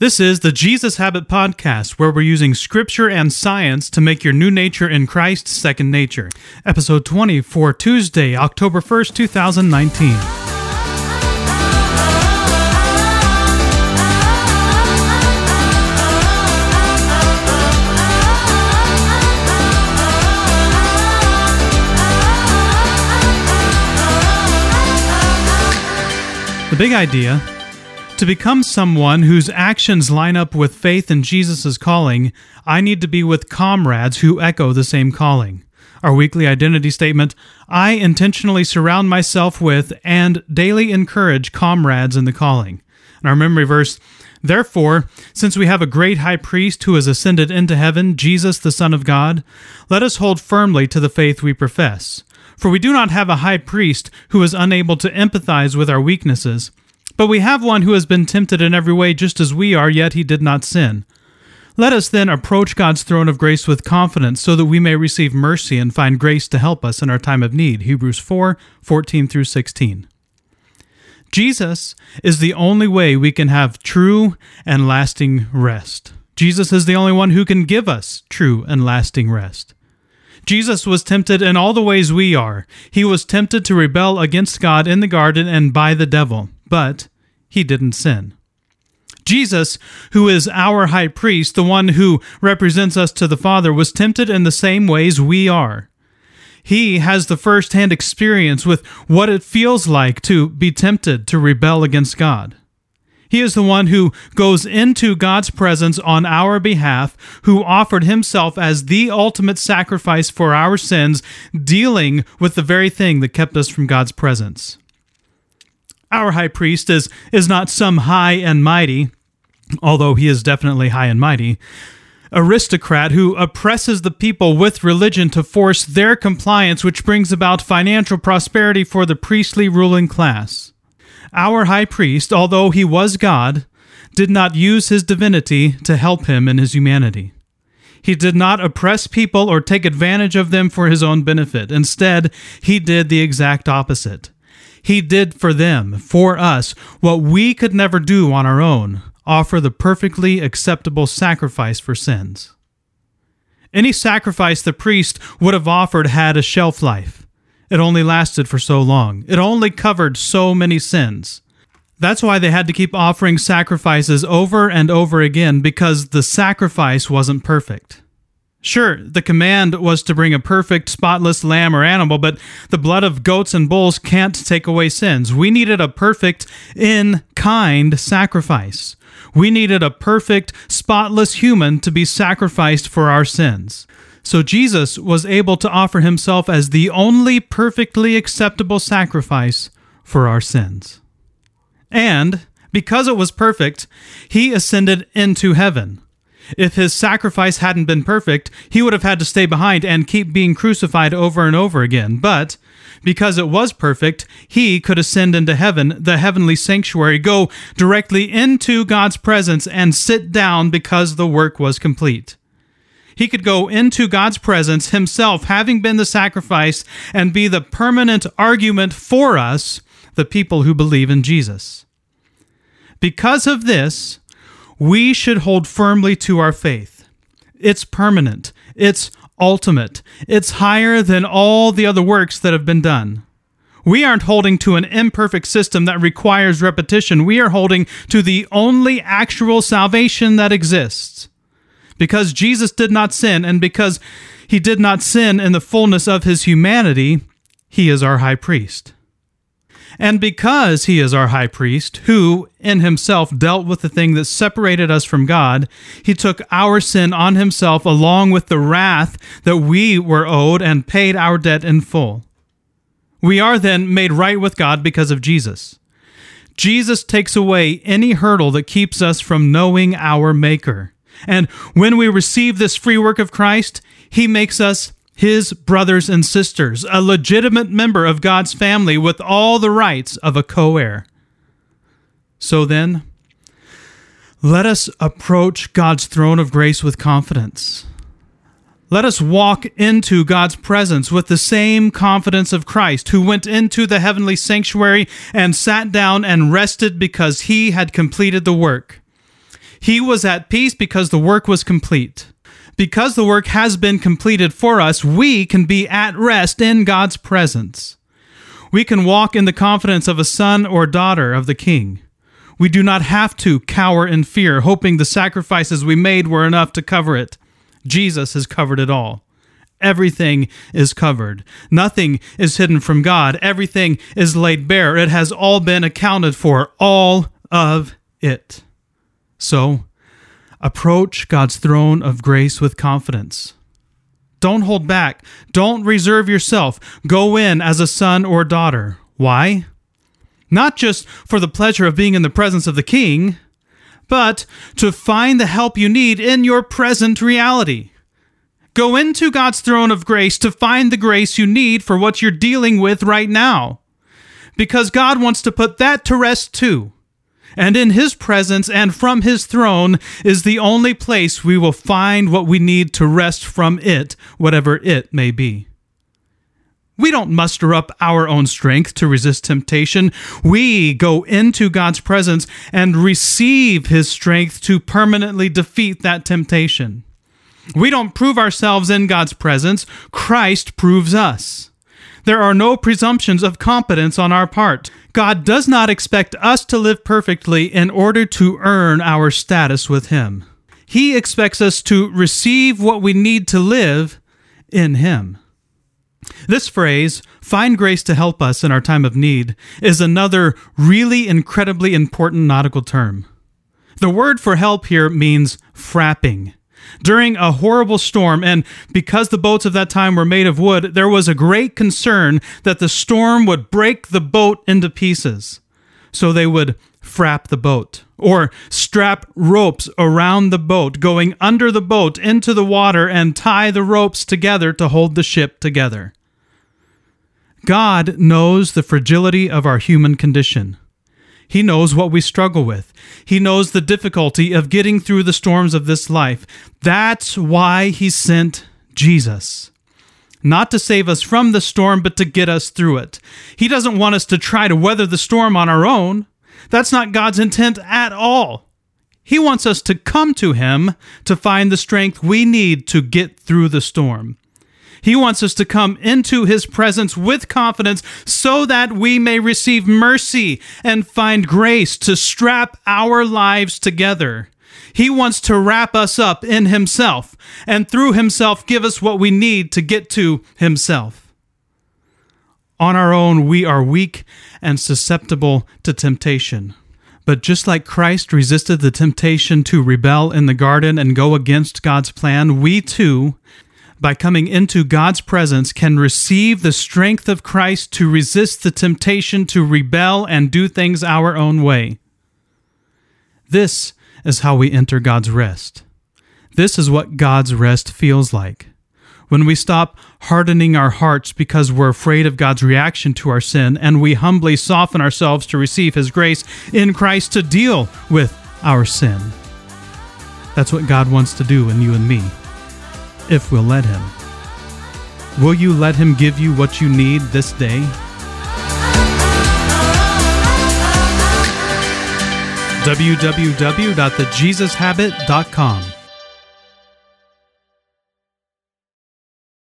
This is the Jesus Habit Podcast, where we're using scripture and science to make your new nature in Christ second nature. Episode 20 for Tuesday, October 1st, 2019. The big idea to become someone whose actions line up with faith in Jesus' calling, I need to be with comrades who echo the same calling. Our weekly identity statement I intentionally surround myself with and daily encourage comrades in the calling. And our memory verse Therefore, since we have a great high priest who has ascended into heaven, Jesus the Son of God, let us hold firmly to the faith we profess. For we do not have a high priest who is unable to empathize with our weaknesses but we have one who has been tempted in every way just as we are, yet he did not sin. Let us then approach God's throne of grace with confidence so that we may receive mercy and find grace to help us in our time of need. Hebrews 4 14 through 16. Jesus is the only way we can have true and lasting rest. Jesus is the only one who can give us true and lasting rest. Jesus was tempted in all the ways we are. He was tempted to rebel against God in the garden and by the devil, but he didn't sin. Jesus, who is our high priest, the one who represents us to the Father, was tempted in the same ways we are. He has the first hand experience with what it feels like to be tempted to rebel against God. He is the one who goes into God's presence on our behalf, who offered himself as the ultimate sacrifice for our sins, dealing with the very thing that kept us from God's presence. Our high priest is, is not some high and mighty, although he is definitely high and mighty, aristocrat who oppresses the people with religion to force their compliance, which brings about financial prosperity for the priestly ruling class. Our high priest, although he was God, did not use his divinity to help him in his humanity. He did not oppress people or take advantage of them for his own benefit. Instead, he did the exact opposite. He did for them, for us, what we could never do on our own offer the perfectly acceptable sacrifice for sins. Any sacrifice the priest would have offered had a shelf life. It only lasted for so long. It only covered so many sins. That's why they had to keep offering sacrifices over and over again because the sacrifice wasn't perfect. Sure, the command was to bring a perfect, spotless lamb or animal, but the blood of goats and bulls can't take away sins. We needed a perfect, in kind sacrifice. We needed a perfect, spotless human to be sacrificed for our sins. So Jesus was able to offer himself as the only perfectly acceptable sacrifice for our sins. And because it was perfect, he ascended into heaven. If his sacrifice hadn't been perfect, he would have had to stay behind and keep being crucified over and over again. But because it was perfect, he could ascend into heaven, the heavenly sanctuary, go directly into God's presence, and sit down because the work was complete. He could go into God's presence himself, having been the sacrifice, and be the permanent argument for us, the people who believe in Jesus. Because of this, we should hold firmly to our faith. It's permanent, it's ultimate, it's higher than all the other works that have been done. We aren't holding to an imperfect system that requires repetition. We are holding to the only actual salvation that exists. Because Jesus did not sin, and because he did not sin in the fullness of his humanity, he is our high priest. And because he is our high priest, who in himself dealt with the thing that separated us from God, he took our sin on himself along with the wrath that we were owed and paid our debt in full. We are then made right with God because of Jesus. Jesus takes away any hurdle that keeps us from knowing our Maker. And when we receive this free work of Christ, he makes us his brothers and sisters, a legitimate member of God's family with all the rights of a co heir. So then, let us approach God's throne of grace with confidence. Let us walk into God's presence with the same confidence of Christ, who went into the heavenly sanctuary and sat down and rested because he had completed the work. He was at peace because the work was complete. Because the work has been completed for us, we can be at rest in God's presence. We can walk in the confidence of a son or daughter of the King. We do not have to cower in fear, hoping the sacrifices we made were enough to cover it. Jesus has covered it all. Everything is covered. Nothing is hidden from God. Everything is laid bare. It has all been accounted for, all of it. So, approach God's throne of grace with confidence. Don't hold back. Don't reserve yourself. Go in as a son or daughter. Why? Not just for the pleasure of being in the presence of the king, but to find the help you need in your present reality. Go into God's throne of grace to find the grace you need for what you're dealing with right now. Because God wants to put that to rest too. And in His presence and from His throne is the only place we will find what we need to rest from it, whatever it may be. We don't muster up our own strength to resist temptation. We go into God's presence and receive His strength to permanently defeat that temptation. We don't prove ourselves in God's presence, Christ proves us. There are no presumptions of competence on our part. God does not expect us to live perfectly in order to earn our status with Him. He expects us to receive what we need to live in Him. This phrase, find grace to help us in our time of need, is another really incredibly important nautical term. The word for help here means frapping during a horrible storm, and because the boats of that time were made of wood, there was a great concern that the storm would break the boat into pieces. So they would frap the boat, or strap ropes around the boat, going under the boat into the water, and tie the ropes together to hold the ship together. God knows the fragility of our human condition. He knows what we struggle with. He knows the difficulty of getting through the storms of this life. That's why He sent Jesus. Not to save us from the storm, but to get us through it. He doesn't want us to try to weather the storm on our own. That's not God's intent at all. He wants us to come to Him to find the strength we need to get through the storm. He wants us to come into His presence with confidence so that we may receive mercy and find grace to strap our lives together. He wants to wrap us up in Himself and through Himself give us what we need to get to Himself. On our own, we are weak and susceptible to temptation. But just like Christ resisted the temptation to rebel in the garden and go against God's plan, we too by coming into God's presence, can receive the strength of Christ to resist the temptation to rebel and do things our own way. This is how we enter God's rest. This is what God's rest feels like. When we stop hardening our hearts because we're afraid of God's reaction to our sin, and we humbly soften ourselves to receive His grace in Christ to deal with our sin. That's what God wants to do in you and me if we'll let Him. Will you let Him give you what you need this day? www.thejesushabit.com